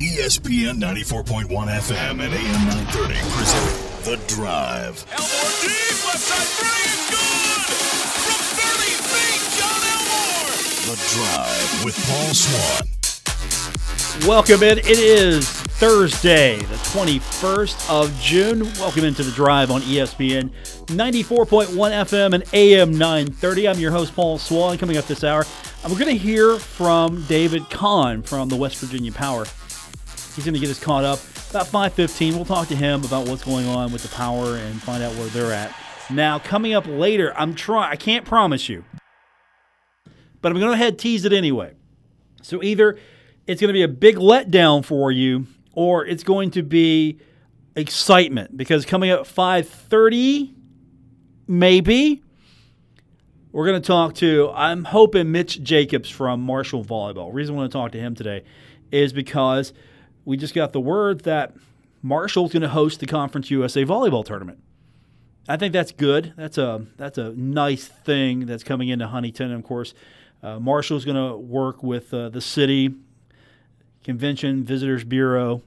ESPN 94.1 FM and AM 930 present The Drive. Elmore deep, left side three is good! From 30 feet, John Elmore! The Drive with Paul Swann. Welcome in. It is Thursday, the 21st of June. Welcome into the drive on ESPN 94.1 FM and AM 930. I'm your host, Paul Swann. Coming up this hour, and we're going to hear from David Kahn from the West Virginia Power. He's going to get us caught up about 5:15. We'll talk to him about what's going on with the Power and find out where they're at. Now, coming up later, I'm trying. I can't promise you, but I'm going to ahead tease it anyway. So either it's going to be a big letdown for you or it's going to be excitement because coming up 5:30 maybe we're going to talk to I'm hoping Mitch Jacobs from Marshall Volleyball. reason I want to talk to him today is because we just got the word that Marshall's going to host the Conference USA Volleyball Tournament. I think that's good. That's a that's a nice thing that's coming into Huntington. Of course, uh, Marshall's going to work with uh, the city convention visitors bureau,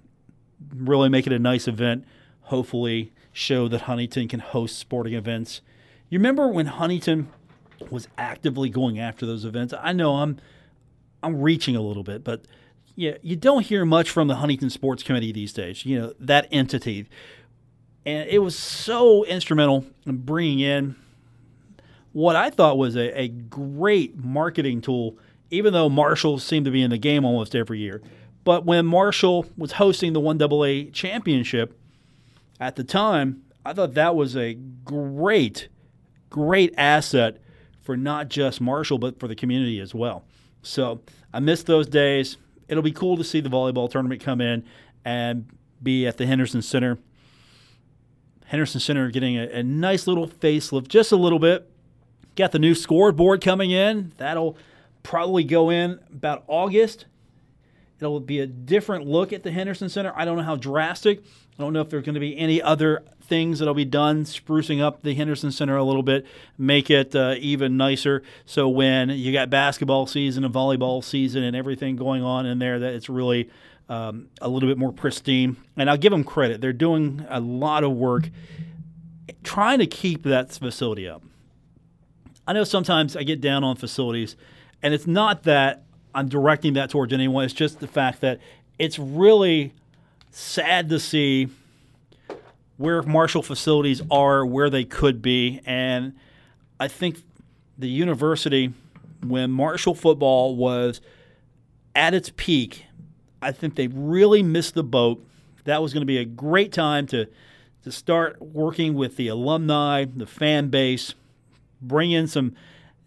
really make it a nice event. Hopefully, show that Huntington can host sporting events. You remember when Huntington was actively going after those events? I know I'm I'm reaching a little bit, but yeah, you don't hear much from the Huntington Sports Committee these days. You know that entity, and it was so instrumental in bringing in what I thought was a, a great marketing tool. Even though Marshall seemed to be in the game almost every year, but when Marshall was hosting the 1AA championship at the time, I thought that was a great, great asset for not just Marshall, but for the community as well. So I miss those days. It'll be cool to see the volleyball tournament come in and be at the Henderson Center. Henderson Center getting a, a nice little facelift, just a little bit. Got the new scoreboard coming in. That'll probably go in about August. It'll be a different look at the Henderson Center. I don't know how drastic. I don't know if there's going to be any other things that'll be done, sprucing up the Henderson Center a little bit, make it uh, even nicer. So when you got basketball season and volleyball season and everything going on in there, that it's really um, a little bit more pristine. And I'll give them credit; they're doing a lot of work trying to keep that facility up. I know sometimes I get down on facilities, and it's not that I'm directing that towards anyone. It's just the fact that it's really sad to see where Marshall facilities are, where they could be, and I think the university, when Marshall football was at its peak, I think they really missed the boat. That was going to be a great time to to start working with the alumni, the fan base, bring in some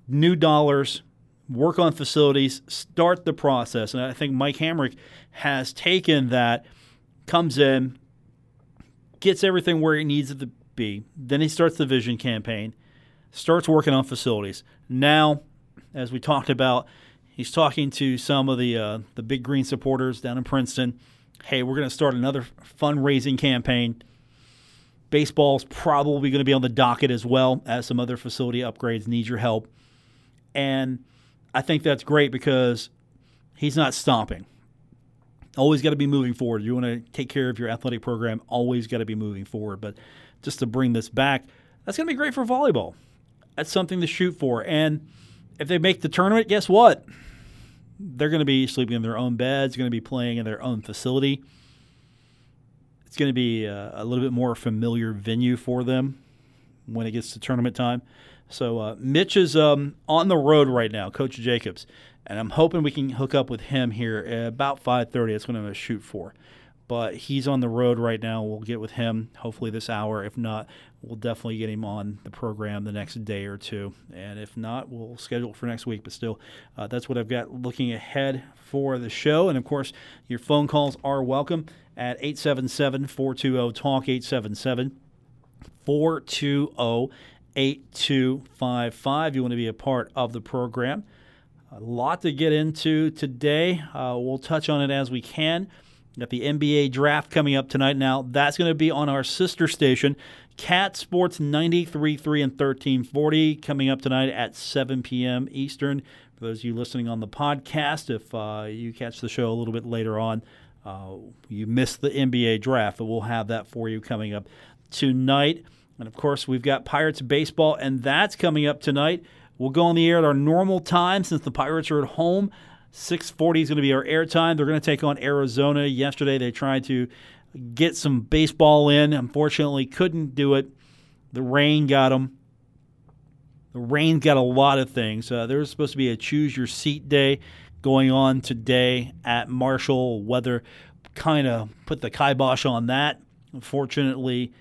new dollars, work on facilities, start the process. And I think Mike Hamrick has taken that, comes in, gets everything where it needs it to be. Then he starts the vision campaign, starts working on facilities. Now, as we talked about, he's talking to some of the uh, the big green supporters down in Princeton. Hey, we're going to start another fundraising campaign. Baseball's probably going to be on the docket as well as some other facility upgrades need your help. And I think that's great because he's not stopping. Always got to be moving forward. You want to take care of your athletic program, always got to be moving forward. But just to bring this back, that's going to be great for volleyball. That's something to shoot for. And if they make the tournament, guess what? They're going to be sleeping in their own beds, going to be playing in their own facility. It's going to be a, a little bit more familiar venue for them when it gets to tournament time. So uh, Mitch is um, on the road right now, Coach Jacobs, and I'm hoping we can hook up with him here at about 5:30. That's what I'm going to shoot for. But he's on the road right now. We'll get with him hopefully this hour. If not, we'll definitely get him on the program the next day or two. And if not, we'll schedule it for next week. But still, uh, that's what I've got looking ahead for the show. And of course, your phone calls are welcome at 877 420 TALK 877 420 8255. You want to be a part of the program. A lot to get into today. Uh, we'll touch on it as we can. Got the NBA draft coming up tonight. Now, that's going to be on our sister station, Cat Sports 93.3 and 1340, coming up tonight at 7 p.m. Eastern. For those of you listening on the podcast, if uh, you catch the show a little bit later on, uh, you missed the NBA draft, but we'll have that for you coming up tonight. And of course, we've got Pirates baseball, and that's coming up tonight. We'll go on the air at our normal time since the Pirates are at home. 6:40 is going to be our air time. They're going to take on Arizona. Yesterday, they tried to get some baseball in. Unfortunately, couldn't do it. The rain got them. The rain's got a lot of things. Uh, there's supposed to be a choose your seat day going on today at Marshall. Weather kind of put the kibosh on that. Unfortunately,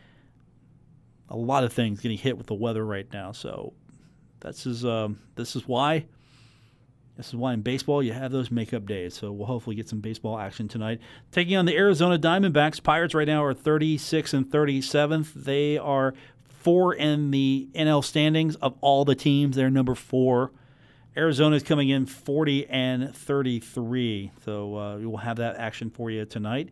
a lot of things getting hit with the weather right now. So this is um, this is why this is why in baseball you have those makeup days. So we'll hopefully get some baseball action tonight. Taking on the Arizona Diamondbacks, Pirates right now are 36 and 37th. They are four in the NL standings of all the teams. They're number four. Arizona is coming in 40 and 33. So uh, we will have that action for you tonight,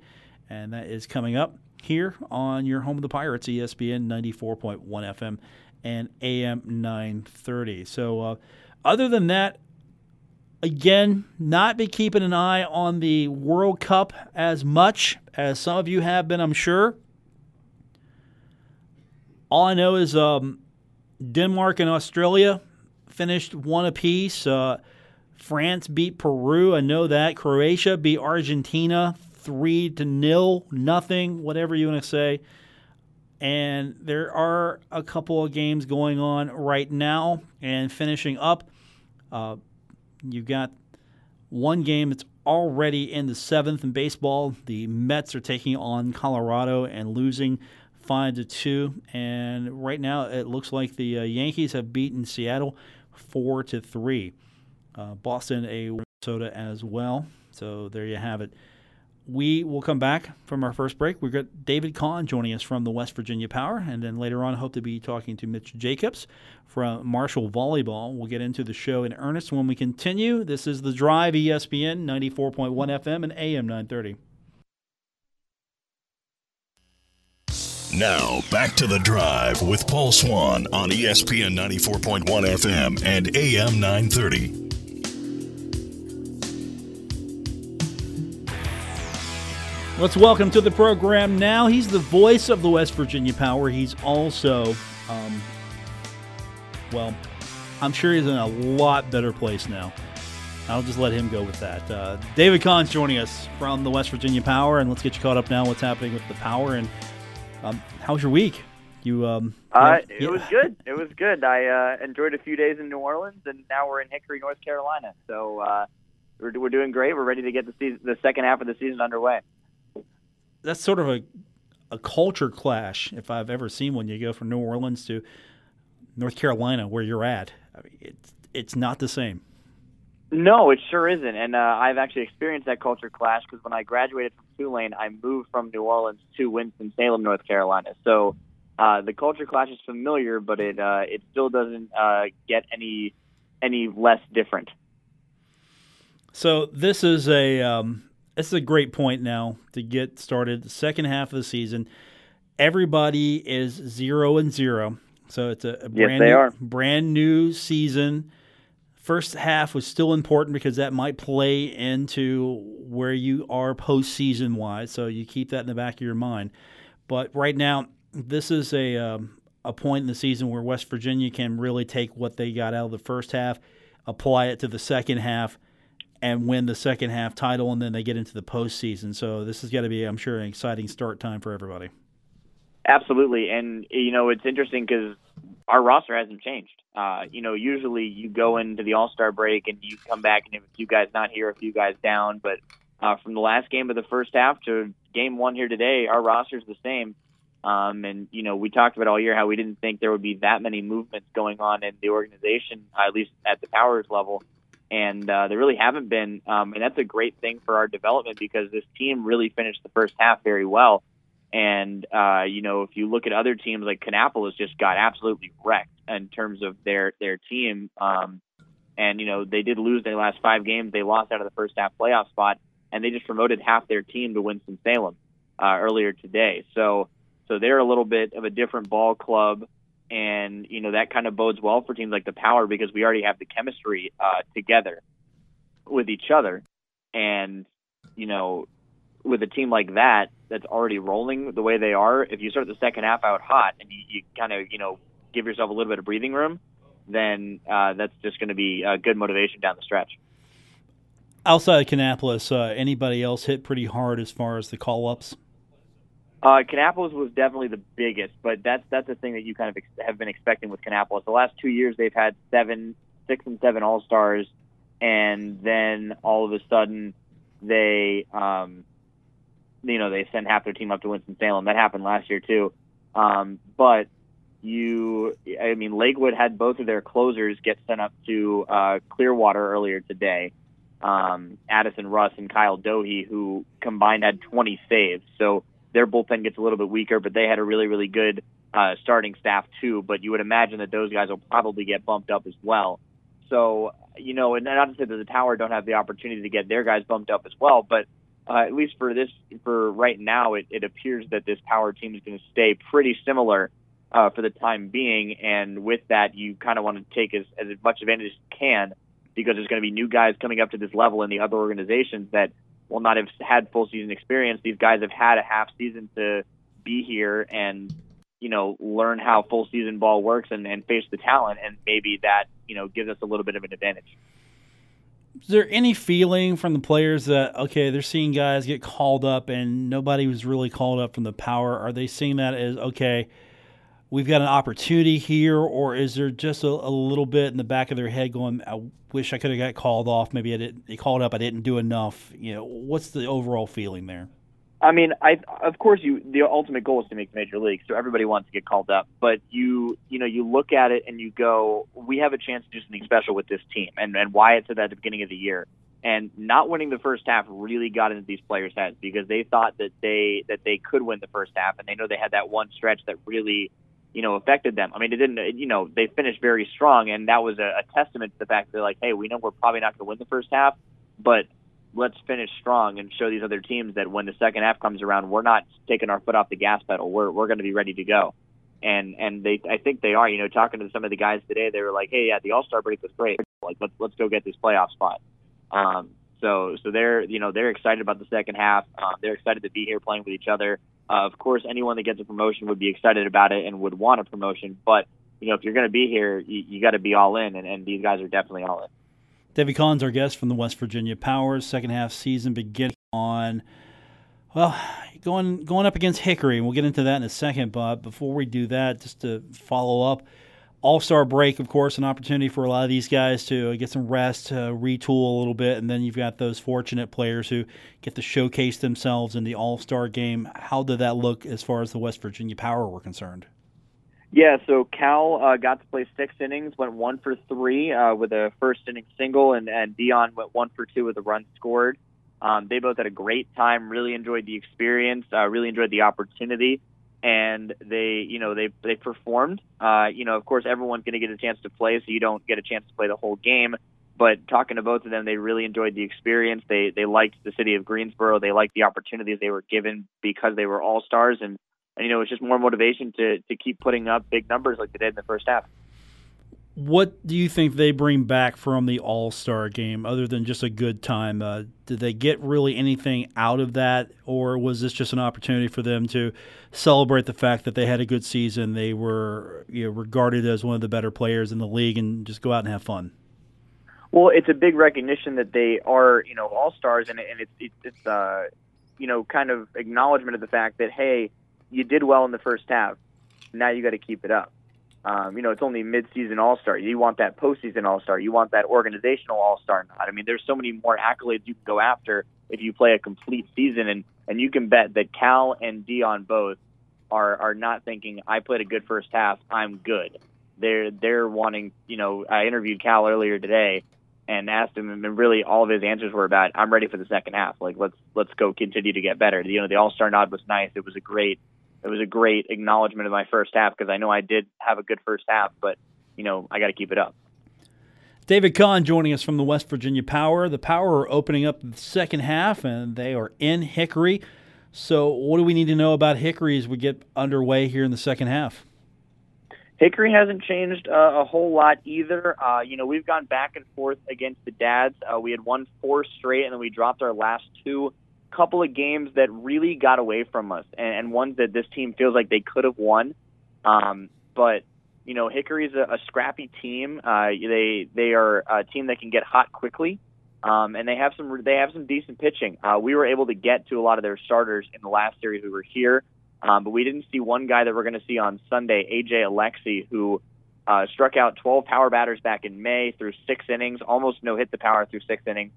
and that is coming up here on your home of the Pirates, ESPN 94.1 FM and AM 930. So, uh, other than that, again, not be keeping an eye on the World Cup as much as some of you have been, I'm sure. All I know is um, Denmark and Australia finished one apiece. Uh, France beat Peru. I know that. Croatia beat Argentina three to nil, nothing, whatever you want to say. And there are a couple of games going on right now. And finishing up, uh, you've got one game that's already in the seventh in baseball. The Mets are taking on Colorado and losing five to two. And right now, it looks like the uh, Yankees have beaten Seattle four to three. Uh, Boston a Minnesota as well. So there you have it. We will come back from our first break. We've got David Kahn joining us from the West Virginia Power, and then later on, hope to be talking to Mitch Jacobs from Marshall Volleyball. We'll get into the show in earnest when we continue. This is the Drive ESPN 94.1 FM and AM 930. Now, back to the drive with Paul Swann on ESPN 94.1 FM and AM 930. Let's welcome to the program now. He's the voice of the West Virginia Power. He's also, um, well, I'm sure he's in a lot better place now. I'll just let him go with that. Uh, David Kahn's joining us from the West Virginia Power, and let's get you caught up now. What's happening with the Power and um, how was your week? You um, Uh, yeah, it yeah. was good. It was good. I uh, enjoyed a few days in New Orleans, and now we're in Hickory, North Carolina. So uh, we're we're doing great. We're ready to get the season, the second half of the season underway. That's sort of a a culture clash if I've ever seen one. You go from New Orleans to North Carolina, where you're at. I mean, it's it's not the same. No, it sure isn't. And uh, I've actually experienced that culture clash because when I graduated from Tulane, I moved from New Orleans to Winston Salem, North Carolina. So uh, the culture clash is familiar, but it uh, it still doesn't uh, get any any less different. So this is a um, this is a great point now to get started. The second half of the season, everybody is zero and zero. So it's a, a Yes, brand they new, brand new season. First half was still important because that might play into where you are postseason wise. So you keep that in the back of your mind. But right now, this is a um, a point in the season where West Virginia can really take what they got out of the first half, apply it to the second half, and win the second half title, and then they get into the postseason. So this has got to be, I'm sure, an exciting start time for everybody. Absolutely, and you know it's interesting because our roster hasn't changed. Uh, you know, usually you go into the All Star break and you come back and if a few guys not here, a few guys down. But uh, from the last game of the first half to game one here today, our roster's the same. Um, and you know, we talked about all year how we didn't think there would be that many movements going on in the organization, at least at the Powers level. And uh, there really haven't been, um, and that's a great thing for our development because this team really finished the first half very well. And uh, you know, if you look at other teams like Kannapolis, just got absolutely wrecked in terms of their their team. Um, and you know, they did lose their last five games. They lost out of the first half playoff spot, and they just promoted half their team to Winston Salem uh, earlier today. So, so they're a little bit of a different ball club, and you know that kind of bodes well for teams like the Power because we already have the chemistry uh, together with each other, and you know with a team like that that's already rolling the way they are, if you start the second half out hot and you, you kind of you know give yourself a little bit of breathing room, then uh, that's just going to be a good motivation down the stretch. Outside of Kannapolis, uh, anybody else hit pretty hard as far as the call ups? Uh, Kannapolis was definitely the biggest, but that's that's the thing that you kind of ex- have been expecting with Kannapolis. The last two years, they've had seven, six, and seven All Stars, and then all of a sudden, they, um, you know, they send half their team up to Winston Salem. That happened last year too. Um, but you, I mean, Lakewood had both of their closers get sent up to uh, Clearwater earlier today. Um, Addison Russ and Kyle Dohy, who combined had 20 saves. So their bullpen gets a little bit weaker, but they had a really, really good uh, starting staff too. But you would imagine that those guys will probably get bumped up as well. So, you know, and not to say that the Tower don't have the opportunity to get their guys bumped up as well, but uh, at least for this, for right now, it, it appears that this Power team is going to stay pretty similar uh, for the time being. And with that, you kind of want to take as, as much advantage as you can because there's going to be new guys coming up to this level in the other organizations that will not have had full season experience. These guys have had a half season to be here and you know learn how full season ball works and, and face the talent, and maybe that you know gives us a little bit of an advantage. Is there any feeling from the players that okay, they're seeing guys get called up and nobody was really called up from the power? Are they seeing that as okay? We've got an opportunity here, or is there just a, a little bit in the back of their head going, "I wish I could have got called off. Maybe I didn't. They called up. I didn't do enough." You know, what's the overall feeling there? I mean, I of course you the ultimate goal is to make major league, so everybody wants to get called up. But you you know you look at it and you go, we have a chance to do something special with this team, and and Wyatt said that at the beginning of the year. And not winning the first half really got into these players' heads because they thought that they that they could win the first half, and they know they had that one stretch that really you know affected them. I mean, it didn't you know they finished very strong, and that was a, a testament to the fact that like, hey, we know we're probably not going to win the first half, but let's finish strong and show these other teams that when the second half comes around, we're not taking our foot off the gas pedal. We're we're going to be ready to go. And and they I think they are. You know, talking to some of the guys today, they were like, hey, yeah, the All Star break was great. Like let's let's go get this playoff spot. Um, so so they're you know they're excited about the second half. Um, they're excited to be here playing with each other. Uh, of course, anyone that gets a promotion would be excited about it and would want a promotion. But you know, if you're going to be here, you, you got to be all in, and, and these guys are definitely all in. David Collins, our guest from the West Virginia Powers. Second half season beginning on, well, going going up against Hickory. We'll get into that in a second. But before we do that, just to follow up, All Star break, of course, an opportunity for a lot of these guys to get some rest, uh, retool a little bit, and then you've got those fortunate players who get to showcase themselves in the All Star game. How did that look as far as the West Virginia Power were concerned? Yeah, so Cal uh, got to play six innings, went one for three uh, with a first inning single, and, and Dion went one for two with a run scored. Um, they both had a great time, really enjoyed the experience, uh, really enjoyed the opportunity, and they, you know, they they performed. Uh, you know, of course, everyone's going to get a chance to play, so you don't get a chance to play the whole game. But talking to both of them, they really enjoyed the experience. They they liked the city of Greensboro. They liked the opportunities they were given because they were all stars, and and you know it's just more motivation to to keep putting up big numbers like they did in the first half. What do you think they bring back from the All Star game, other than just a good time? Uh, did they get really anything out of that, or was this just an opportunity for them to celebrate the fact that they had a good season? They were you know, regarded as one of the better players in the league, and just go out and have fun. Well, it's a big recognition that they are, you know, all stars, and, and it's it's, uh, you know, kind of acknowledgement of the fact that hey, you did well in the first half. Now you got to keep it up. Um, you know, it's only mid-season All-Star. You want that postseason All-Star. You want that organizational All-Star. Not. I mean, there's so many more accolades you can go after if you play a complete season, and and you can bet that Cal and Dion both are are not thinking I played a good first half. I'm good. They're they're wanting. You know, I interviewed Cal earlier today and asked him, and really all of his answers were about I'm ready for the second half. Like let's let's go continue to get better. You know, the All-Star nod was nice. It was a great it was a great acknowledgement of my first half because I know I did have a good first half, but you know I got to keep it up. David Kahn joining us from the West Virginia Power. The Power are opening up the second half, and they are in Hickory. So, what do we need to know about Hickory as we get underway here in the second half? Hickory hasn't changed uh, a whole lot either. Uh, you know, we've gone back and forth against the Dads. Uh, we had won four straight, and then we dropped our last two couple of games that really got away from us, and, and ones that this team feels like they could have won. Um, but you know, Hickory's a, a scrappy team. Uh, they they are a team that can get hot quickly, um, and they have some they have some decent pitching. Uh, we were able to get to a lot of their starters in the last series we were here, um, but we didn't see one guy that we're going to see on Sunday, AJ Alexy, who uh, struck out 12 power batters back in May through six innings, almost no hit the power through six innings.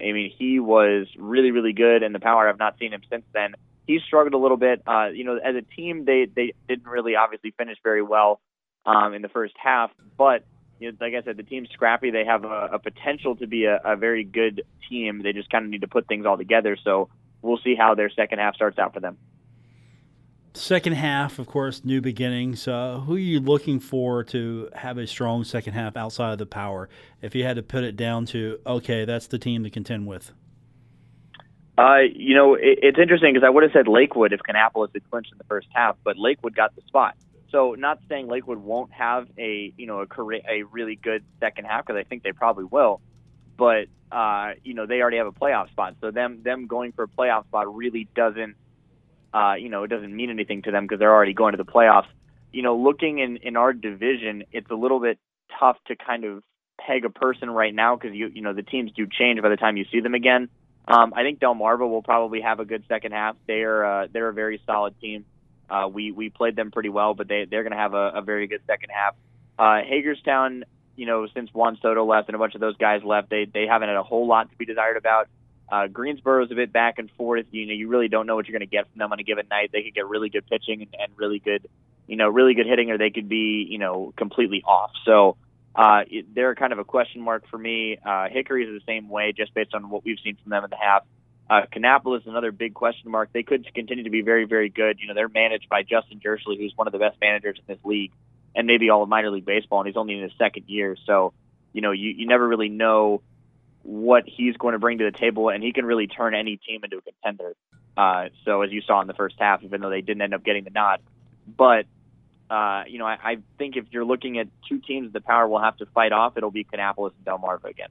I mean, he was really, really good, and the power I've not seen him since then. He struggled a little bit. Uh, you know, as a team, they they didn't really obviously finish very well um, in the first half, but you know, like I said, the team's scrappy. They have a, a potential to be a, a very good team. They just kind of need to put things all together. So we'll see how their second half starts out for them. Second half, of course, new beginnings. Uh, who are you looking for to have a strong second half outside of the power? If you had to put it down to, okay, that's the team to contend with. Uh, you know, it, it's interesting because I would have said Lakewood if Kannapolis had clinched in the first half, but Lakewood got the spot. So, not saying Lakewood won't have a you know a career, a really good second half because I think they probably will, but uh, you know they already have a playoff spot. So them them going for a playoff spot really doesn't uh, you know, it doesn't mean anything to them because they're already going to the playoffs. You know, looking in in our division, it's a little bit tough to kind of peg a person right now because you you know the teams do change by the time you see them again. Um, I think Delmarva will probably have a good second half. They are uh, they're a very solid team. Uh, we we played them pretty well, but they they're going to have a, a very good second half. Uh, Hagerstown, you know, since Juan Soto left and a bunch of those guys left, they they haven't had a whole lot to be desired about. Uh, is a bit back and forth. You know, you really don't know what you're going to get from them on a given night. They could get really good pitching and, and really good, you know, really good hitting, or they could be, you know, completely off. So uh, they're kind of a question mark for me. Uh, Hickory is the same way, just based on what we've seen from them in the half. Uh, Kannapolis is another big question mark. They could continue to be very, very good. You know, they're managed by Justin Jirschele, who's one of the best managers in this league, and maybe all of minor league baseball, and he's only in his second year. So, you know, you, you never really know what he's going to bring to the table, and he can really turn any team into a contender. Uh, so as you saw in the first half, even though they didn't end up getting the nod, but uh, you know, I, I think if you're looking at two teams the power will have to fight off, it'll be Kannapolis and Delmarva again.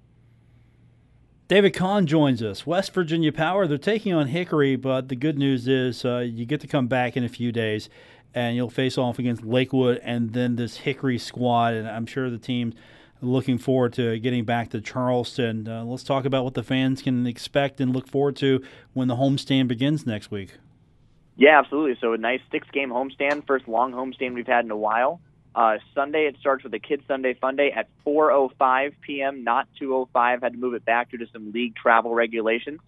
David Kahn joins us. West Virginia Power, they're taking on Hickory, but the good news is uh, you get to come back in a few days and you'll face off against Lakewood and then this Hickory squad. And I'm sure the team looking forward to getting back to Charleston. Uh, let's talk about what the fans can expect and look forward to when the homestand begins next week. Yeah, absolutely. So a nice six-game homestand, first long homestand we've had in a while. Uh, Sunday it starts with a Kids Sunday Fun Day at 4:05 p.m., not 2:05. Had to move it back due to some league travel regulations.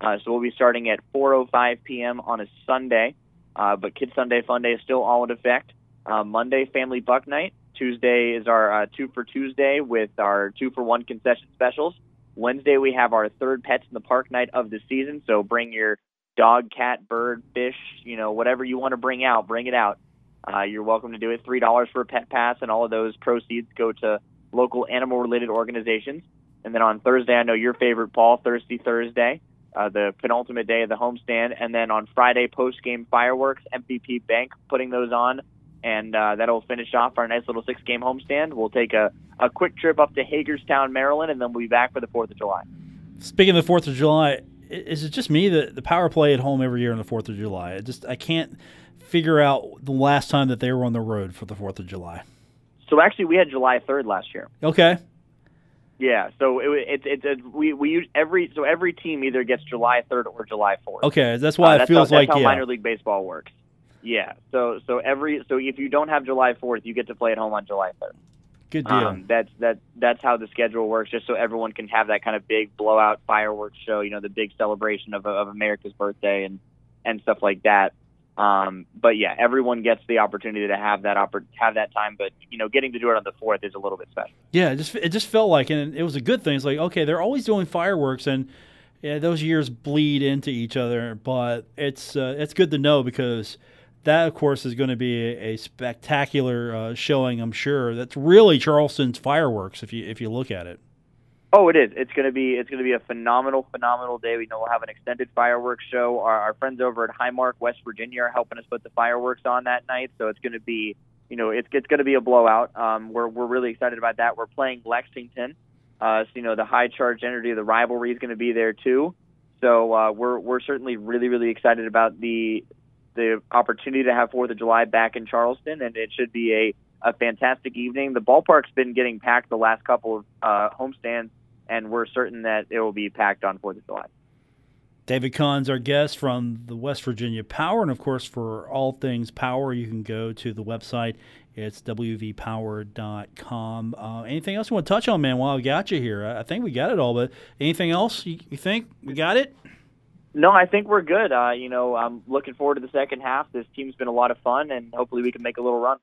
Uh, so we'll be starting at 4:05 p.m. on a Sunday. Uh, but Kids Sunday Fun Day is still all in effect. Uh, Monday Family Buck Night. Tuesday is our uh, two for Tuesday with our two for one concession specials. Wednesday we have our third pets in the park night of the season. So bring your dog, cat, bird, fish, you know, whatever you want to bring out, bring it out. Uh, you're welcome to do it. Three dollars for a pet pass, and all of those proceeds go to local animal-related organizations. And then on Thursday, I know your favorite, Paul, Thirsty Thursday, uh, the penultimate day of the homestand. And then on Friday, post-game fireworks, MVB Bank putting those on and uh, that'll finish off our nice little six game homestand. We'll take a, a quick trip up to Hagerstown, Maryland, and then we'll be back for the 4th of July. Speaking of the 4th of July, is it just me that the power play at home every year on the 4th of July? I just I can't figure out the last time that they were on the road for the 4th of July. So actually, we had July 3rd last year. Okay. Yeah, so it, it, it, we we use every so every team either gets July 3rd or July 4th. Okay, that's why uh, it that's feels how, like that's how yeah. minor league baseball works. Yeah. So so every so if you don't have July 4th, you get to play at home on July 3rd. Good deal. Um, that's that that's how the schedule works, just so everyone can have that kind of big blowout fireworks show. You know, the big celebration of of America's birthday and and stuff like that. Um, but yeah, everyone gets the opportunity to have that oppor- have that time. But you know, getting to do it on the fourth is a little bit special. Yeah, it just it just felt like, and it was a good thing. It's like okay, they're always doing fireworks, and yeah, those years bleed into each other. But it's uh, it's good to know because that, of course, is going to be a, a spectacular uh, showing. I'm sure that's really Charleston's fireworks if you if you look at it. Oh, it is. It's going to be it's going to be a phenomenal, phenomenal day. We know we'll have an extended fireworks show. Our, our friends over at Highmark, West Virginia, are helping us put the fireworks on that night. So it's going to be, you know, it's it's going to be a blowout. Um, we're we're really excited about that. We're playing Lexington, uh, so you know the high charge energy of the rivalry is going to be there too. So uh, we're we're certainly really really excited about the the opportunity to have Fourth of July back in Charleston, and it should be a a fantastic evening. The ballpark's been getting packed the last couple of uh, homestands, and we're certain that it will be packed on Fourth of July. David Kahn's our guest from the West Virginia Power. And of course, for all things power, you can go to the website. It's wvpower.com. Uh, anything else you want to touch on, man, while I got you here? I think we got it all, but anything else you, you think we got it? No, I think we're good. Uh, you know, I'm looking forward to the second half. This team's been a lot of fun, and hopefully we can make a little run.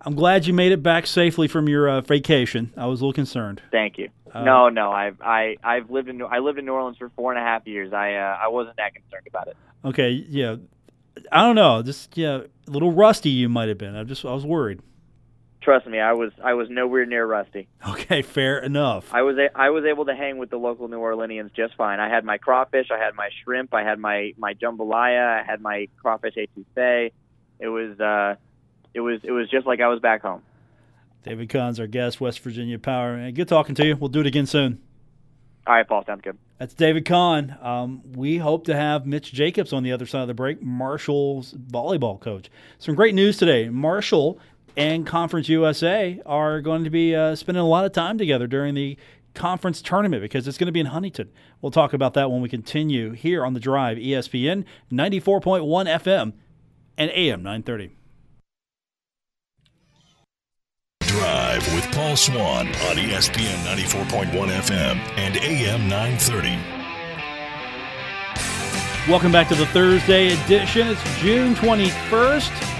I'm glad you made it back safely from your uh, vacation. I was a little concerned. Thank you. Uh, no, no, I've I I've lived in I lived in New Orleans for four and a half years. I uh, I wasn't that concerned about it. Okay, yeah, I don't know, just yeah, a little rusty you might have been. I just I was worried. Trust me, I was I was nowhere near rusty. Okay, fair enough. I was a, I was able to hang with the local New Orleanians just fine. I had my crawfish, I had my shrimp, I had my my jambalaya, I had my crawfish etouffee. It was uh, it was it was just like I was back home. David Kahn's our guest, West Virginia Power. Good talking to you. We'll do it again soon. All right, Paul. Sounds good. That's David Kahn. Um, we hope to have Mitch Jacobs on the other side of the break, Marshall's volleyball coach. Some great news today. Marshall and Conference USA are going to be uh, spending a lot of time together during the conference tournament because it's going to be in Huntington. We'll talk about that when we continue here on the drive, ESPN 94.1 FM and AM 930. Drive with Paul Swann on ESPN 94.1 FM and AM 930. Welcome back to the Thursday edition. It's June 21st.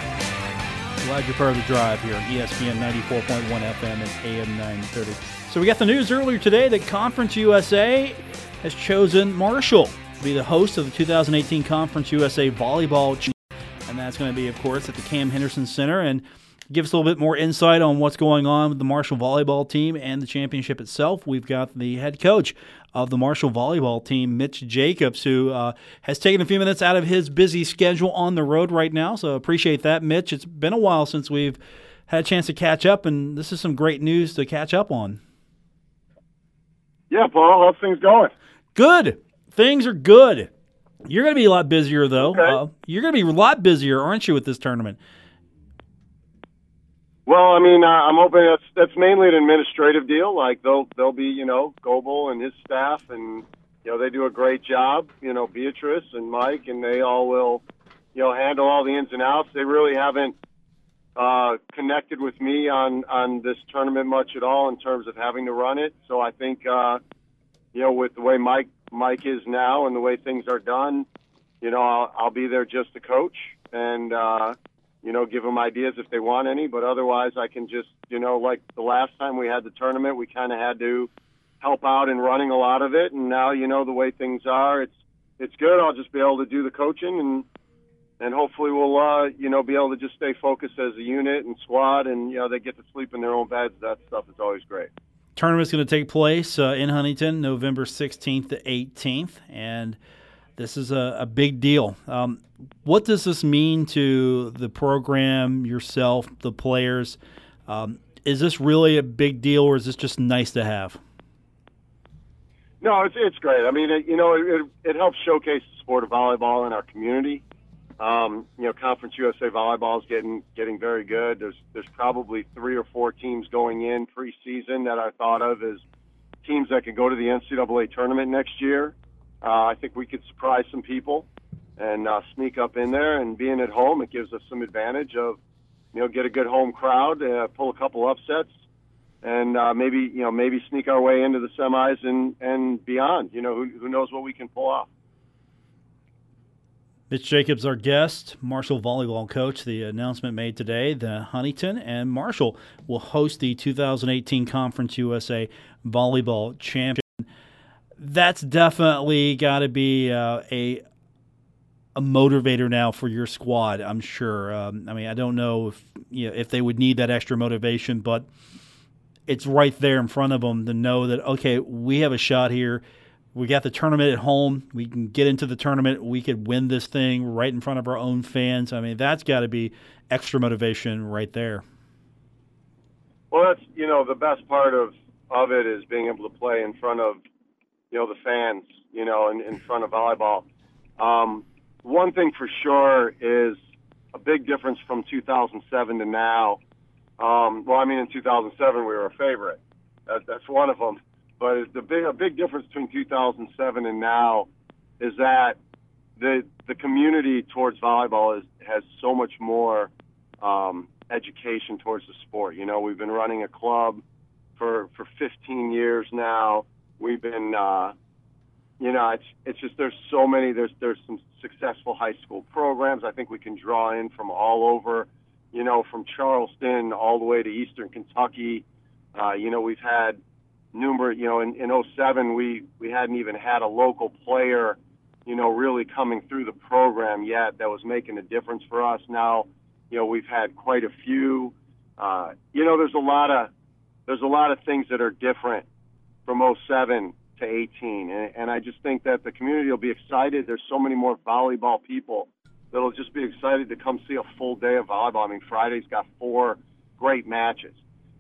Glad you're part of the drive here on ESPN 94.1 FM and AM 930. So we got the news earlier today that Conference USA has chosen Marshall to be the host of the 2018 Conference USA Volleyball and that's going to be, of course, at the Cam Henderson Center. And give us a little bit more insight on what's going on with the Marshall volleyball team and the championship itself. We've got the head coach of the Marshall volleyball team, Mitch Jacobs, who uh, has taken a few minutes out of his busy schedule on the road right now. So appreciate that, Mitch. It's been a while since we've had a chance to catch up, and this is some great news to catch up on. Yeah, Paul, how's things going? Good. Things are good. You're going to be a lot busier, though. Okay. Uh, you're going to be a lot busier, aren't you, with this tournament? Well, I mean, uh, I'm hoping that's that's mainly an administrative deal. Like they'll they'll be, you know, Goebel and his staff, and you know they do a great job. You know, Beatrice and Mike, and they all will, you know, handle all the ins and outs. They really haven't uh, connected with me on on this tournament much at all in terms of having to run it. So I think, uh, you know, with the way Mike Mike is now and the way things are done, you know, I'll, I'll be there just to coach and. Uh, you know, give them ideas if they want any. But otherwise, I can just, you know, like the last time we had the tournament, we kind of had to help out in running a lot of it. And now, you know, the way things are, it's it's good. I'll just be able to do the coaching and and hopefully we'll, uh, you know, be able to just stay focused as a unit and squad. And you know, they get to sleep in their own beds. That stuff is always great. Tournament's going to take place uh, in Huntington, November 16th to 18th, and this is a, a big deal. Um, what does this mean to the program, yourself, the players? Um, is this really a big deal, or is this just nice to have? No, it's it's great. I mean, it, you know, it, it helps showcase the sport of volleyball in our community. Um, you know, Conference USA volleyball is getting getting very good. There's there's probably three or four teams going in preseason that I thought of as teams that could go to the NCAA tournament next year. Uh, I think we could surprise some people and uh, sneak up in there. And being at home, it gives us some advantage of, you know, get a good home crowd, uh, pull a couple upsets, and uh, maybe you know maybe sneak our way into the semis and and beyond. You know, who, who knows what we can pull off. Mitch Jacobs, our guest, Marshall volleyball coach. The announcement made today that Huntington and Marshall will host the 2018 Conference USA Volleyball Champion. That's definitely got to be uh, a a motivator now for your squad. I'm sure. Um, I mean, I don't know if you know, if they would need that extra motivation, but it's right there in front of them to know that okay, we have a shot here. We got the tournament at home. We can get into the tournament. We could win this thing right in front of our own fans. I mean, that's got to be extra motivation right there. Well, that's you know the best part of of it is being able to play in front of you know the fans you know, in, in front of volleyball. Um, one thing for sure is a big difference from 2007 to now. Um, well, I mean, in 2007 we were a favorite. That, that's one of them. But the big a big difference between 2007 and now is that the the community towards volleyball is has so much more um, education towards the sport. You know, we've been running a club for for 15 years now. We've been, uh, you know, it's it's just there's so many. There's there's some successful high school programs. I think we can draw in from all over. You know, from Charleston all the way to Eastern Kentucky. Uh, you know, we've had numerous. You know, in in 07 we we hadn't even had a local player. You know, really coming through the program yet that was making a difference for us. Now, you know, we've had quite a few. Uh, you know, there's a lot of there's a lot of things that are different from 07 to 18, and, and I just think that the community will be excited. There's so many more volleyball people that'll just be excited to come see a full day of volleyball. I mean, Friday's got four great matches.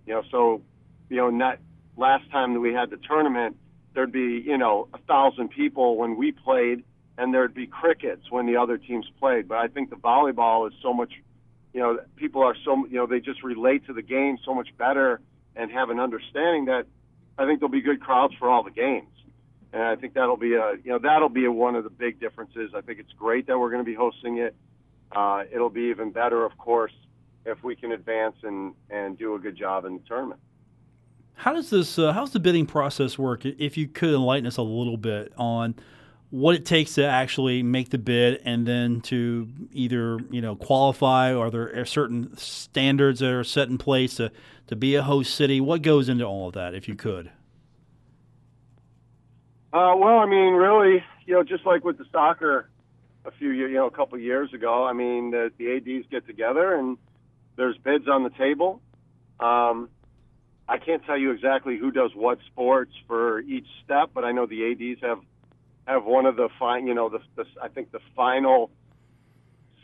You know, so you know, not last time that we had the tournament, there'd be you know a thousand people when we played, and there'd be crickets when the other teams played. But I think the volleyball is so much, you know, people are so you know they just relate to the game so much better and have an understanding that I think there'll be good crowds for all the games. And I think that'll be a you know that'll be a, one of the big differences. I think it's great that we're going to be hosting it. Uh, it'll be even better, of course, if we can advance and and do a good job in the tournament. How does this? Uh, how's the bidding process work? If you could enlighten us a little bit on what it takes to actually make the bid, and then to either you know qualify, or there are certain standards that are set in place to to be a host city. What goes into all of that, if you could? Uh, well, I mean, really, you know, just like with the soccer a few you know, a couple years ago. I mean, the, the ads get together and there's bids on the table. Um, I can't tell you exactly who does what sports for each step, but I know the ads have have one of the fine, you know, the, the I think the final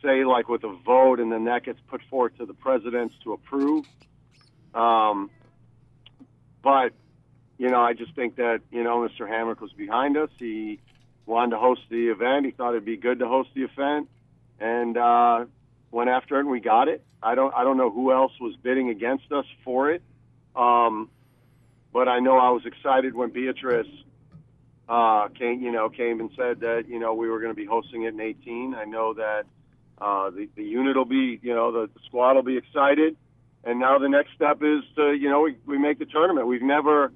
say like with a vote, and then that gets put forward to the presidents to approve. Um, but you know, I just think that you know Mr. Hamrick was behind us. He wanted to host the event. He thought it'd be good to host the event, and uh, went after it, and we got it. I don't I don't know who else was bidding against us for it, um, but I know I was excited when Beatrice uh, came you know came and said that you know we were going to be hosting it in 18. I know that uh, the the unit will be you know the, the squad will be excited, and now the next step is to you know we, we make the tournament. We've never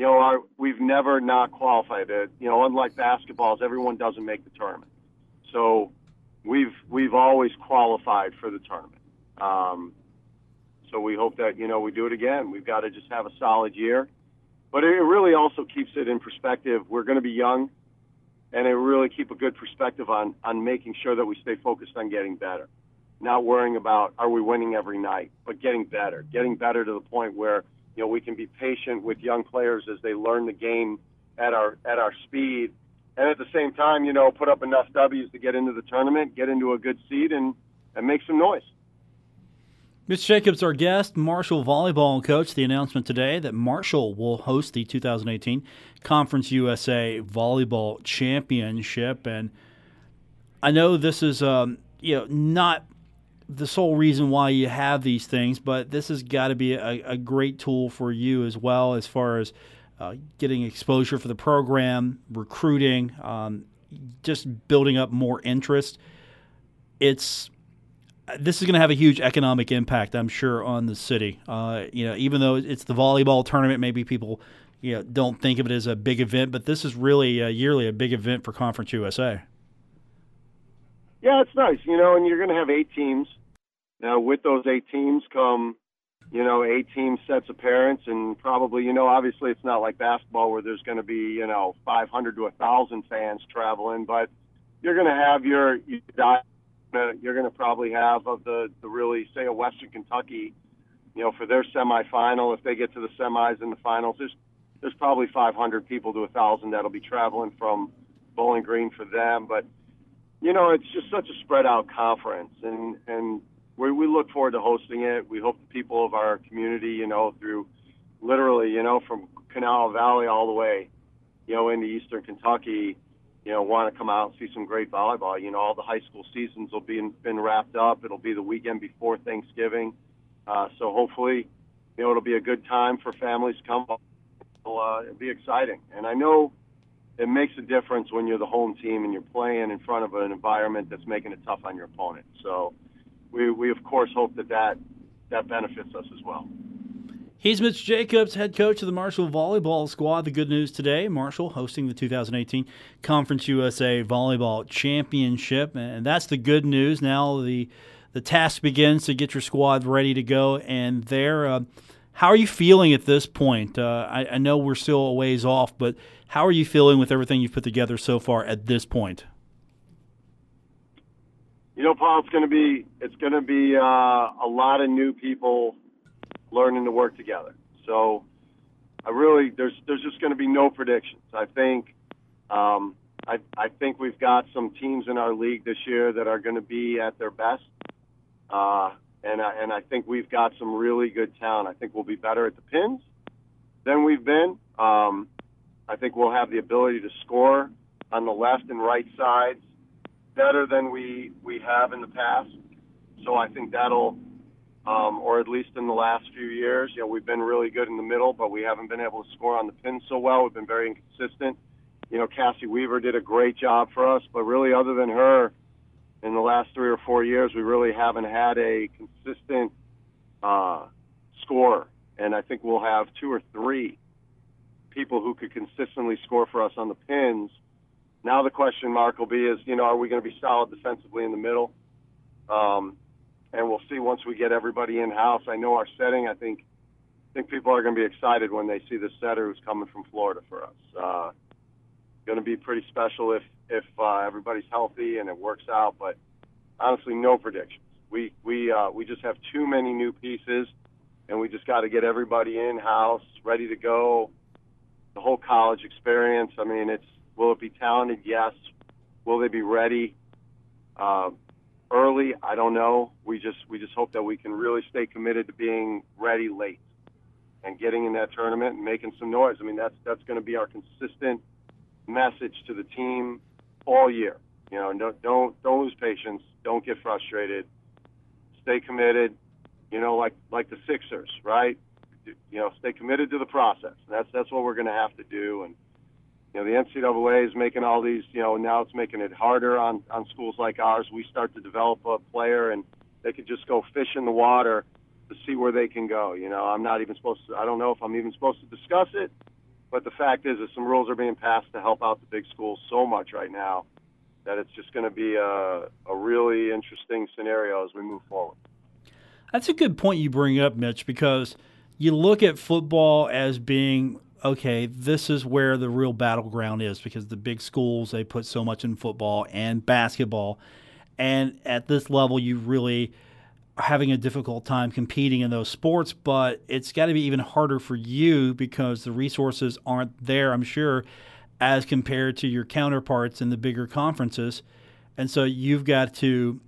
you know, our, we've never not qualified. It, you know, unlike basketballs, everyone doesn't make the tournament. So we've we've always qualified for the tournament. Um, so we hope that you know we do it again. We've got to just have a solid year, but it really also keeps it in perspective. We're going to be young, and it really keep a good perspective on on making sure that we stay focused on getting better, not worrying about are we winning every night, but getting better, getting better to the point where you know, we can be patient with young players as they learn the game at our at our speed, and at the same time, you know, put up enough W's to get into the tournament, get into a good seed, and and make some noise. Mitch Jacobs, our guest, Marshall volleyball coach. The announcement today that Marshall will host the 2018 Conference USA Volleyball Championship, and I know this is um, you know not the sole reason why you have these things, but this has got to be a, a, great tool for you as well as far as uh, getting exposure for the program, recruiting, um, just building up more interest. It's this is going to have a huge economic impact, I'm sure, on the city. Uh, you know, even though it's the volleyball tournament, maybe people you know don't think of it as a big event, but this is really yearly a big event for Conference USA. Yeah, it's nice, you know, and you're going to have eight teams now, with those eight teams come, you know, eight team sets of parents, and probably, you know, obviously it's not like basketball where there's going to be, you know, 500 to 1,000 fans traveling, but you're going to have your, you're going to probably have of the, the really, say, a Western Kentucky, you know, for their semifinal, if they get to the semis and the finals, there's, there's probably 500 people to a 1,000 that'll be traveling from Bowling Green for them. But, you know, it's just such a spread out conference. And, and we, we look forward to hosting it. We hope the people of our community, you know, through literally, you know, from Kanawha Valley all the way, you know, into Eastern Kentucky, you know, want to come out and see some great volleyball. You know, all the high school seasons will be in, been wrapped up. It'll be the weekend before Thanksgiving, uh, so hopefully, you know, it'll be a good time for families to come. It'll, uh, it'll be exciting, and I know it makes a difference when you're the home team and you're playing in front of an environment that's making it tough on your opponent. So, we we of course hope that that that benefits us as well. He's Mitch Jacobs, head coach of the Marshall Volleyball Squad. The good news today Marshall hosting the 2018 Conference USA Volleyball Championship. And that's the good news. Now the, the task begins to get your squad ready to go. And there, uh, how are you feeling at this point? Uh, I, I know we're still a ways off, but how are you feeling with everything you've put together so far at this point? You know, Paul, it's going to be it's going to be uh, a lot of new people learning to work together. So I really there's there's just going to be no predictions. I think um, I I think we've got some teams in our league this year that are going to be at their best, uh, and I, and I think we've got some really good talent. I think we'll be better at the pins than we've been. Um, I think we'll have the ability to score on the left and right sides better than we we have in the past. So I think that'll um, or at least in the last few years. You know, we've been really good in the middle, but we haven't been able to score on the pin so well. We've been very inconsistent. You know, Cassie Weaver did a great job for us, but really, other than her, in the last three or four years, we really haven't had a consistent uh, score. And I think we'll have two or three people who could consistently score for us on the pins. Now the question mark will be is, you know, are we going to be solid defensively in the middle? Um, and we'll see once we get everybody in house. I know our setting. I think I think people are going to be excited when they see the setter who's coming from Florida for us. Uh, going to be pretty special if if uh, everybody's healthy and it works out. But honestly, no predictions. We we uh, we just have too many new pieces, and we just got to get everybody in house, ready to go. The whole college experience. I mean, it's will it be talented? Yes. Will they be ready? Uh, early. I don't know. We just we just hope that we can really stay committed to being ready late and getting in that tournament and making some noise. I mean, that's that's going to be our consistent message to the team all year. You know, don't don't don't lose patience. Don't get frustrated. Stay committed. You know, like like the Sixers, right? You know, stay committed to the process. That's that's what we're going to have to do and you know, the NCAA is making all these, you know, now it's making it harder on, on schools like ours. We start to develop a player and they can just go fish in the water to see where they can go. You know, I'm not even supposed to, I don't know if I'm even supposed to discuss it, but the fact is that some rules are being passed to help out the big schools so much right now that it's just going to be a, a really interesting scenario as we move forward. That's a good point you bring up, Mitch, because you look at football as being okay, this is where the real battleground is because the big schools they put so much in football and basketball, and at this level you really are having a difficult time competing in those sports. But it's got to be even harder for you because the resources aren't there. I'm sure, as compared to your counterparts in the bigger conferences, and so you've got to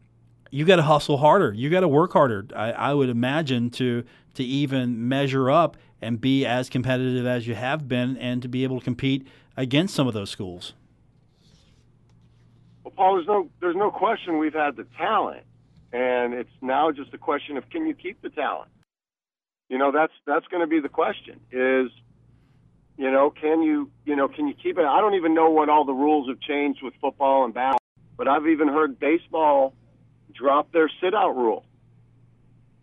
you got to hustle harder. You got to work harder. I, I would imagine to to even measure up and be as competitive as you have been and to be able to compete against some of those schools? Well, Paul, there's no there's no question we've had the talent, and it's now just a question of can you keep the talent? You know, that's that's going to be the question. Is you know, can you you know can you keep it? I don't even know what all the rules have changed with football and basketball, but I've even heard baseball drop their sit out rule.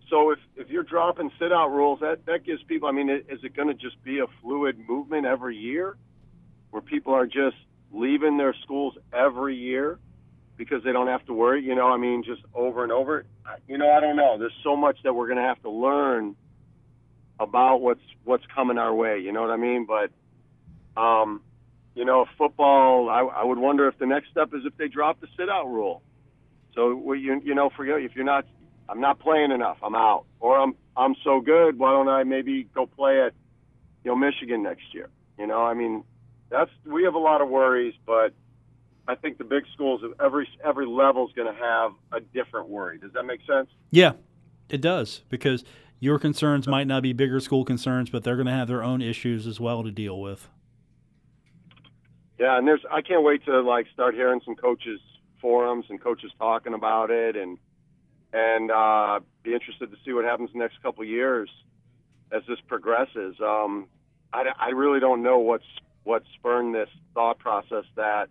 So if, if you're dropping sit out rules, that, that gives people, I mean, is it going to just be a fluid movement every year where people are just leaving their schools every year because they don't have to worry, you know, I mean, just over and over? You know, I don't know. There's so much that we're going to have to learn about what's what's coming our way, you know what I mean? But, um, you know, football, I, I would wonder if the next step is if they drop the sit out rule. So, you, you know, forget if you're not I'm not playing enough. I'm out. Or I'm I'm so good. Why don't I maybe go play at you know Michigan next year? You know, I mean, that's we have a lot of worries, but I think the big schools of every every level is going to have a different worry. Does that make sense? Yeah, it does because your concerns might not be bigger school concerns, but they're going to have their own issues as well to deal with. Yeah, and there's I can't wait to like start hearing some coaches forums and coaches talking about it and and uh, be interested to see what happens in the next couple of years as this progresses. Um, I, I really don't know what's what spurned this thought process that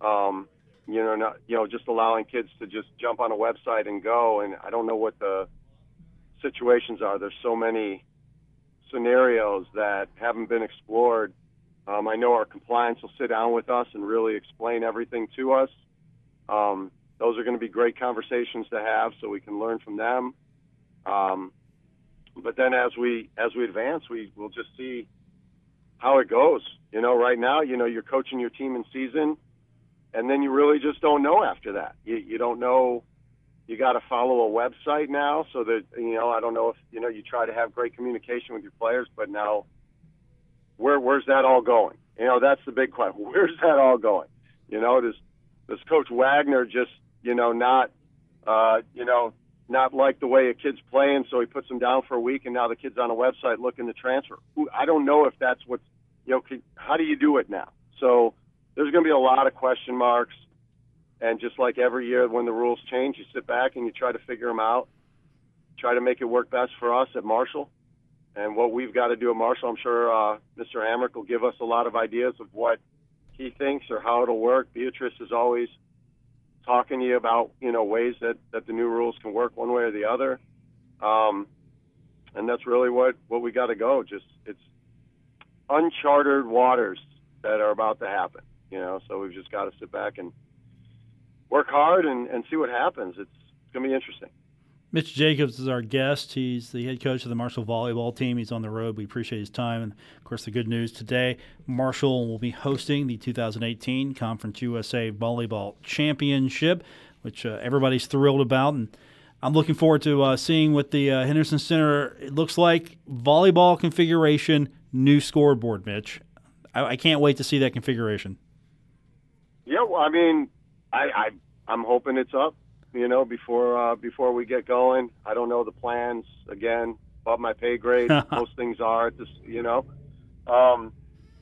um, you know not you know just allowing kids to just jump on a website and go and I don't know what the situations are. There's so many scenarios that haven't been explored. Um, I know our compliance will sit down with us and really explain everything to us. Um, those are going to be great conversations to have, so we can learn from them. Um, but then as we as we advance, we will just see how it goes. You know, right now, you know, you're coaching your team in season, and then you really just don't know after that. You, you don't know. You got to follow a website now, so that you know. I don't know if you know. You try to have great communication with your players, but now, where where's that all going? You know, that's the big question. Where's that all going? You know, does does Coach Wagner just you know not uh, you know not like the way a kid's playing, so he puts him down for a week, and now the kid's on a website looking to transfer. I don't know if that's what's, you know, can, how do you do it now? So there's going to be a lot of question marks, and just like every year when the rules change, you sit back and you try to figure them out, try to make it work best for us at Marshall, and what we've got to do at Marshall. I'm sure uh, Mr. Hamrick will give us a lot of ideas of what he thinks or how it'll work. Beatrice is always talking to you about you know ways that that the new rules can work one way or the other. Um, and that's really what what we got to go. Just it's uncharted waters that are about to happen you know? So we've just got to sit back and work hard and and see what happens. It's going to be interesting Mitch Jacobs is our guest. He's the head coach of the Marshall volleyball team. He's on the road. We appreciate his time. And of course, the good news today Marshall will be hosting the 2018 Conference USA Volleyball Championship, which uh, everybody's thrilled about. And I'm looking forward to uh, seeing what the uh, Henderson Center it looks like. Volleyball configuration, new scoreboard, Mitch. I, I can't wait to see that configuration. Yeah, well, I mean, I, I I'm hoping it's up you know, before uh, before we get going. I don't know the plans. Again, above my pay grade. Most things are this, you know. Um,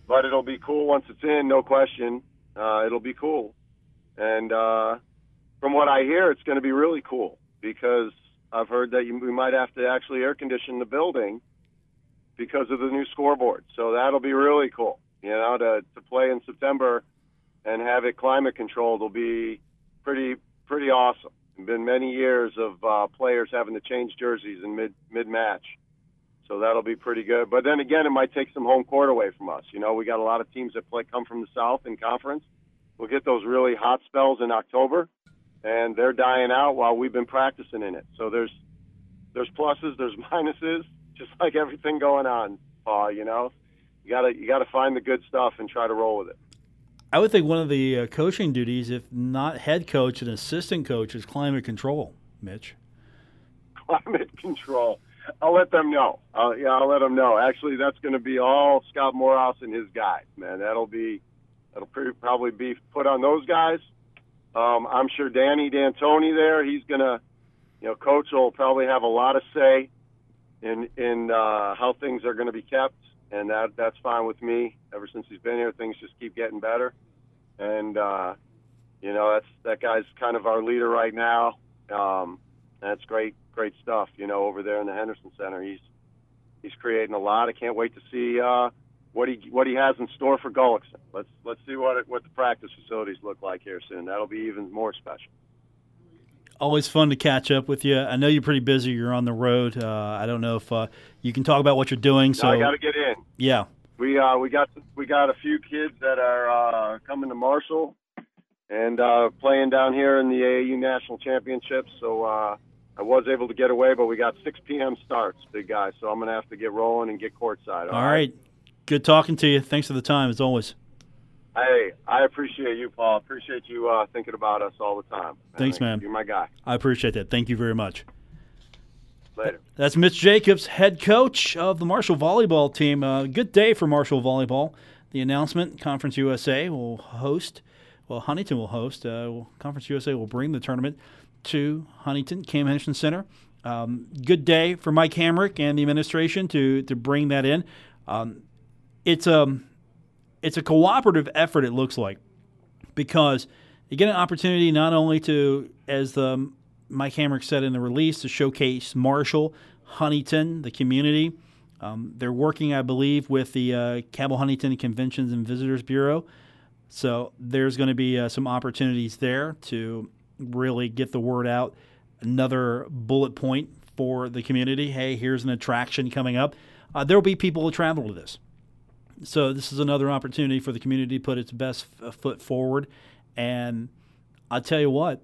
but it'll be cool once it's in, no question. Uh, it'll be cool. And uh, from what I hear, it's going to be really cool because I've heard that you, we might have to actually air condition the building because of the new scoreboard. So that'll be really cool. You know, to to play in September and have it climate controlled will be pretty pretty awesome. Been many years of uh, players having to change jerseys in mid mid match, so that'll be pretty good. But then again, it might take some home court away from us. You know, we got a lot of teams that play come from the South in conference. We'll get those really hot spells in October, and they're dying out while we've been practicing in it. So there's there's pluses, there's minuses, just like everything going on. Paul, you know, you gotta you gotta find the good stuff and try to roll with it. I would think one of the uh, coaching duties, if not head coach and assistant coach, is climate control. Mitch. Climate control. I'll let them know. Uh, yeah, I'll let them know. Actually, that's going to be all Scott Morehouse and his guys, man. That'll be that'll probably be put on those guys. Um, I'm sure Danny D'Antoni there. He's gonna, you know, coach will probably have a lot of say in in uh, how things are going to be kept and that that's fine with me. Ever since he's been here, things just keep getting better, and uh, you know that's that guy's kind of our leader right now. Um, that's great, great stuff. You know, over there in the Henderson Center, he's he's creating a lot. I can't wait to see uh, what he what he has in store for Gullickson. Let's let's see what it, what the practice facilities look like here soon. That'll be even more special always fun to catch up with you. I know you're pretty busy. You're on the road. Uh, I don't know if uh, you can talk about what you're doing. So I got to get in. Yeah, we uh, we got we got a few kids that are uh, coming to Marshall and uh, playing down here in the AAU National Championships. So uh, I was able to get away, but we got 6 p.m. starts, big guy. So I'm going to have to get rolling and get courtside. all, all right? right. Good talking to you. Thanks for the time, as always. Hey, I appreciate you, Paul. Appreciate you uh, thinking about us all the time. Thanks, man. You're my guy. I appreciate that. Thank you very much. Later. That's Mitch Jacobs, head coach of the Marshall volleyball team. Uh, good day for Marshall volleyball. The announcement: Conference USA will host. Well, Huntington will host. Uh, Conference USA will bring the tournament to Huntington Cam Henderson Center. Um, good day for Mike Hamrick and the administration to to bring that in. Um, it's um it's a cooperative effort. It looks like because you get an opportunity not only to, as the Mike Hamrick said in the release, to showcase Marshall, Huntington, the community. Um, they're working, I believe, with the uh, Cabell Huntington Conventions and Visitors Bureau. So there's going to be uh, some opportunities there to really get the word out. Another bullet point for the community hey, here's an attraction coming up. Uh, there will be people who travel to this. So this is another opportunity for the community to put its best f- foot forward. And I'll tell you what,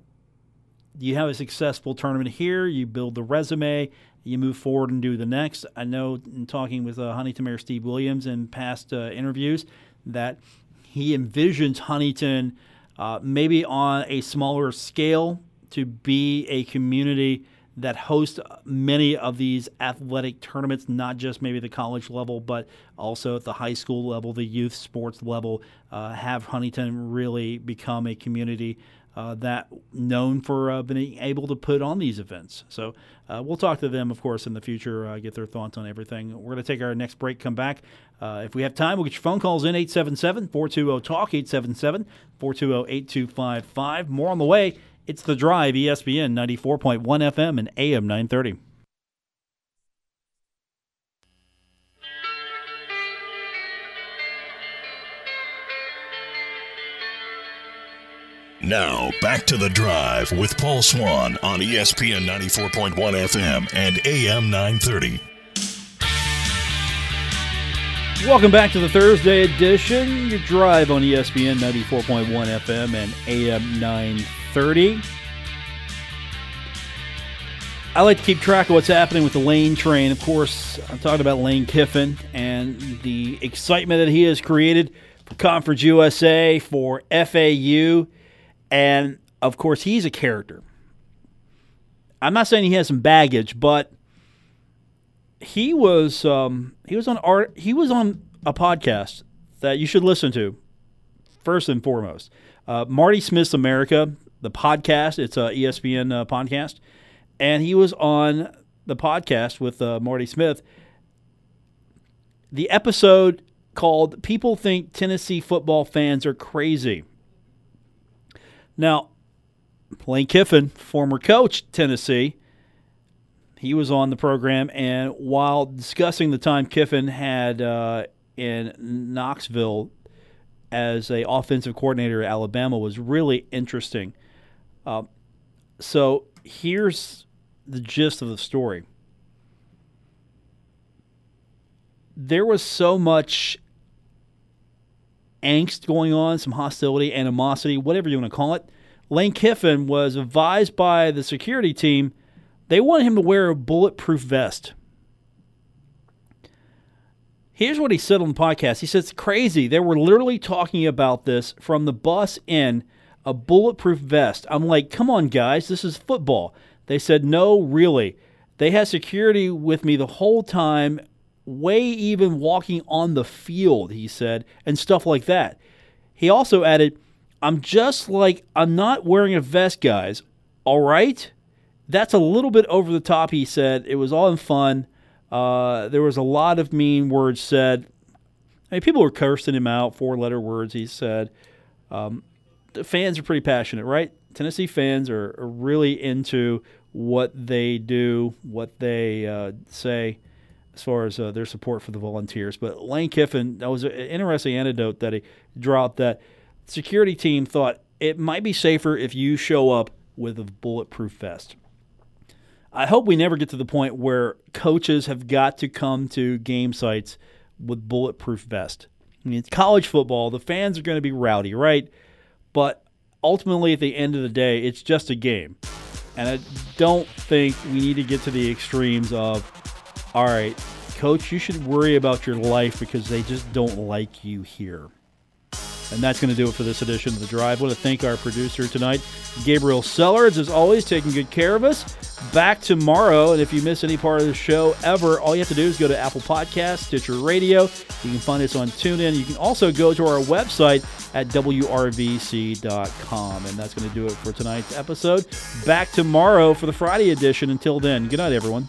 you have a successful tournament here, you build the resume, you move forward and do the next. I know in talking with uh, Huntington Mayor Steve Williams in past uh, interviews that he envisions Huntington uh, maybe on a smaller scale to be a community that host many of these athletic tournaments, not just maybe the college level, but also at the high school level, the youth sports level. Uh, have Huntington really become a community uh, that known for uh, being able to put on these events. So uh, we'll talk to them, of course, in the future, uh, get their thoughts on everything. We're going to take our next break, come back. Uh, if we have time, we'll get your phone calls in 877 420 TALK, 877 420 8255. More on the way. It's The Drive, ESPN 94.1 FM and AM 930. Now, back to the drive with Paul Swann on ESPN 94.1 FM and AM 930. Welcome back to the Thursday edition. Your drive on ESPN 94.1 FM and AM 930. I like to keep track of what's happening with the Lane train. Of course, I'm talking about Lane Kiffin and the excitement that he has created for Conference USA, for FAU, and of course, he's a character. I'm not saying he has some baggage, but he was um, he was on art he was on a podcast that you should listen to first and foremost. Uh, Marty Smith's America, the podcast. It's a ESPN uh, podcast, and he was on the podcast with uh, Marty Smith. The episode called "People Think Tennessee Football Fans Are Crazy." Now, Lane Kiffin, former coach Tennessee, he was on the program, and while discussing the time Kiffin had uh, in Knoxville as a offensive coordinator at Alabama was really interesting. Uh, so here's the gist of the story. There was so much angst going on, some hostility, animosity, whatever you want to call it. Lane Kiffin was advised by the security team they wanted him to wear a bulletproof vest. Here's what he said on the podcast. He says, crazy. They were literally talking about this from the bus in a bulletproof vest. I'm like, come on, guys, this is football. They said, no, really. They had security with me the whole time, way even walking on the field, he said, and stuff like that. He also added, I'm just like, I'm not wearing a vest, guys. All right? That's a little bit over the top, he said. It was all in fun. Uh, there was a lot of mean words said. I mean, people were cursing him out, four letter words, he said. Um, fans are pretty passionate, right? Tennessee fans are, are really into what they do, what they uh, say as far as uh, their support for the volunteers. But Lane Kiffin, that was an interesting anecdote that he dropped that security team thought it might be safer if you show up with a bulletproof vest. I hope we never get to the point where coaches have got to come to game sites with bulletproof vest. I mean, it's college football. The fans are going to be rowdy, right? But ultimately, at the end of the day, it's just a game. And I don't think we need to get to the extremes of, all right, coach, you should worry about your life because they just don't like you here. And that's going to do it for this edition of The Drive. I want to thank our producer tonight, Gabriel Sellers, as always, taking good care of us. Back tomorrow, and if you miss any part of the show ever, all you have to do is go to Apple Podcasts, Stitcher Radio. You can find us on TuneIn. You can also go to our website at WRVC.com. And that's going to do it for tonight's episode. Back tomorrow for the Friday edition. Until then, good night, everyone.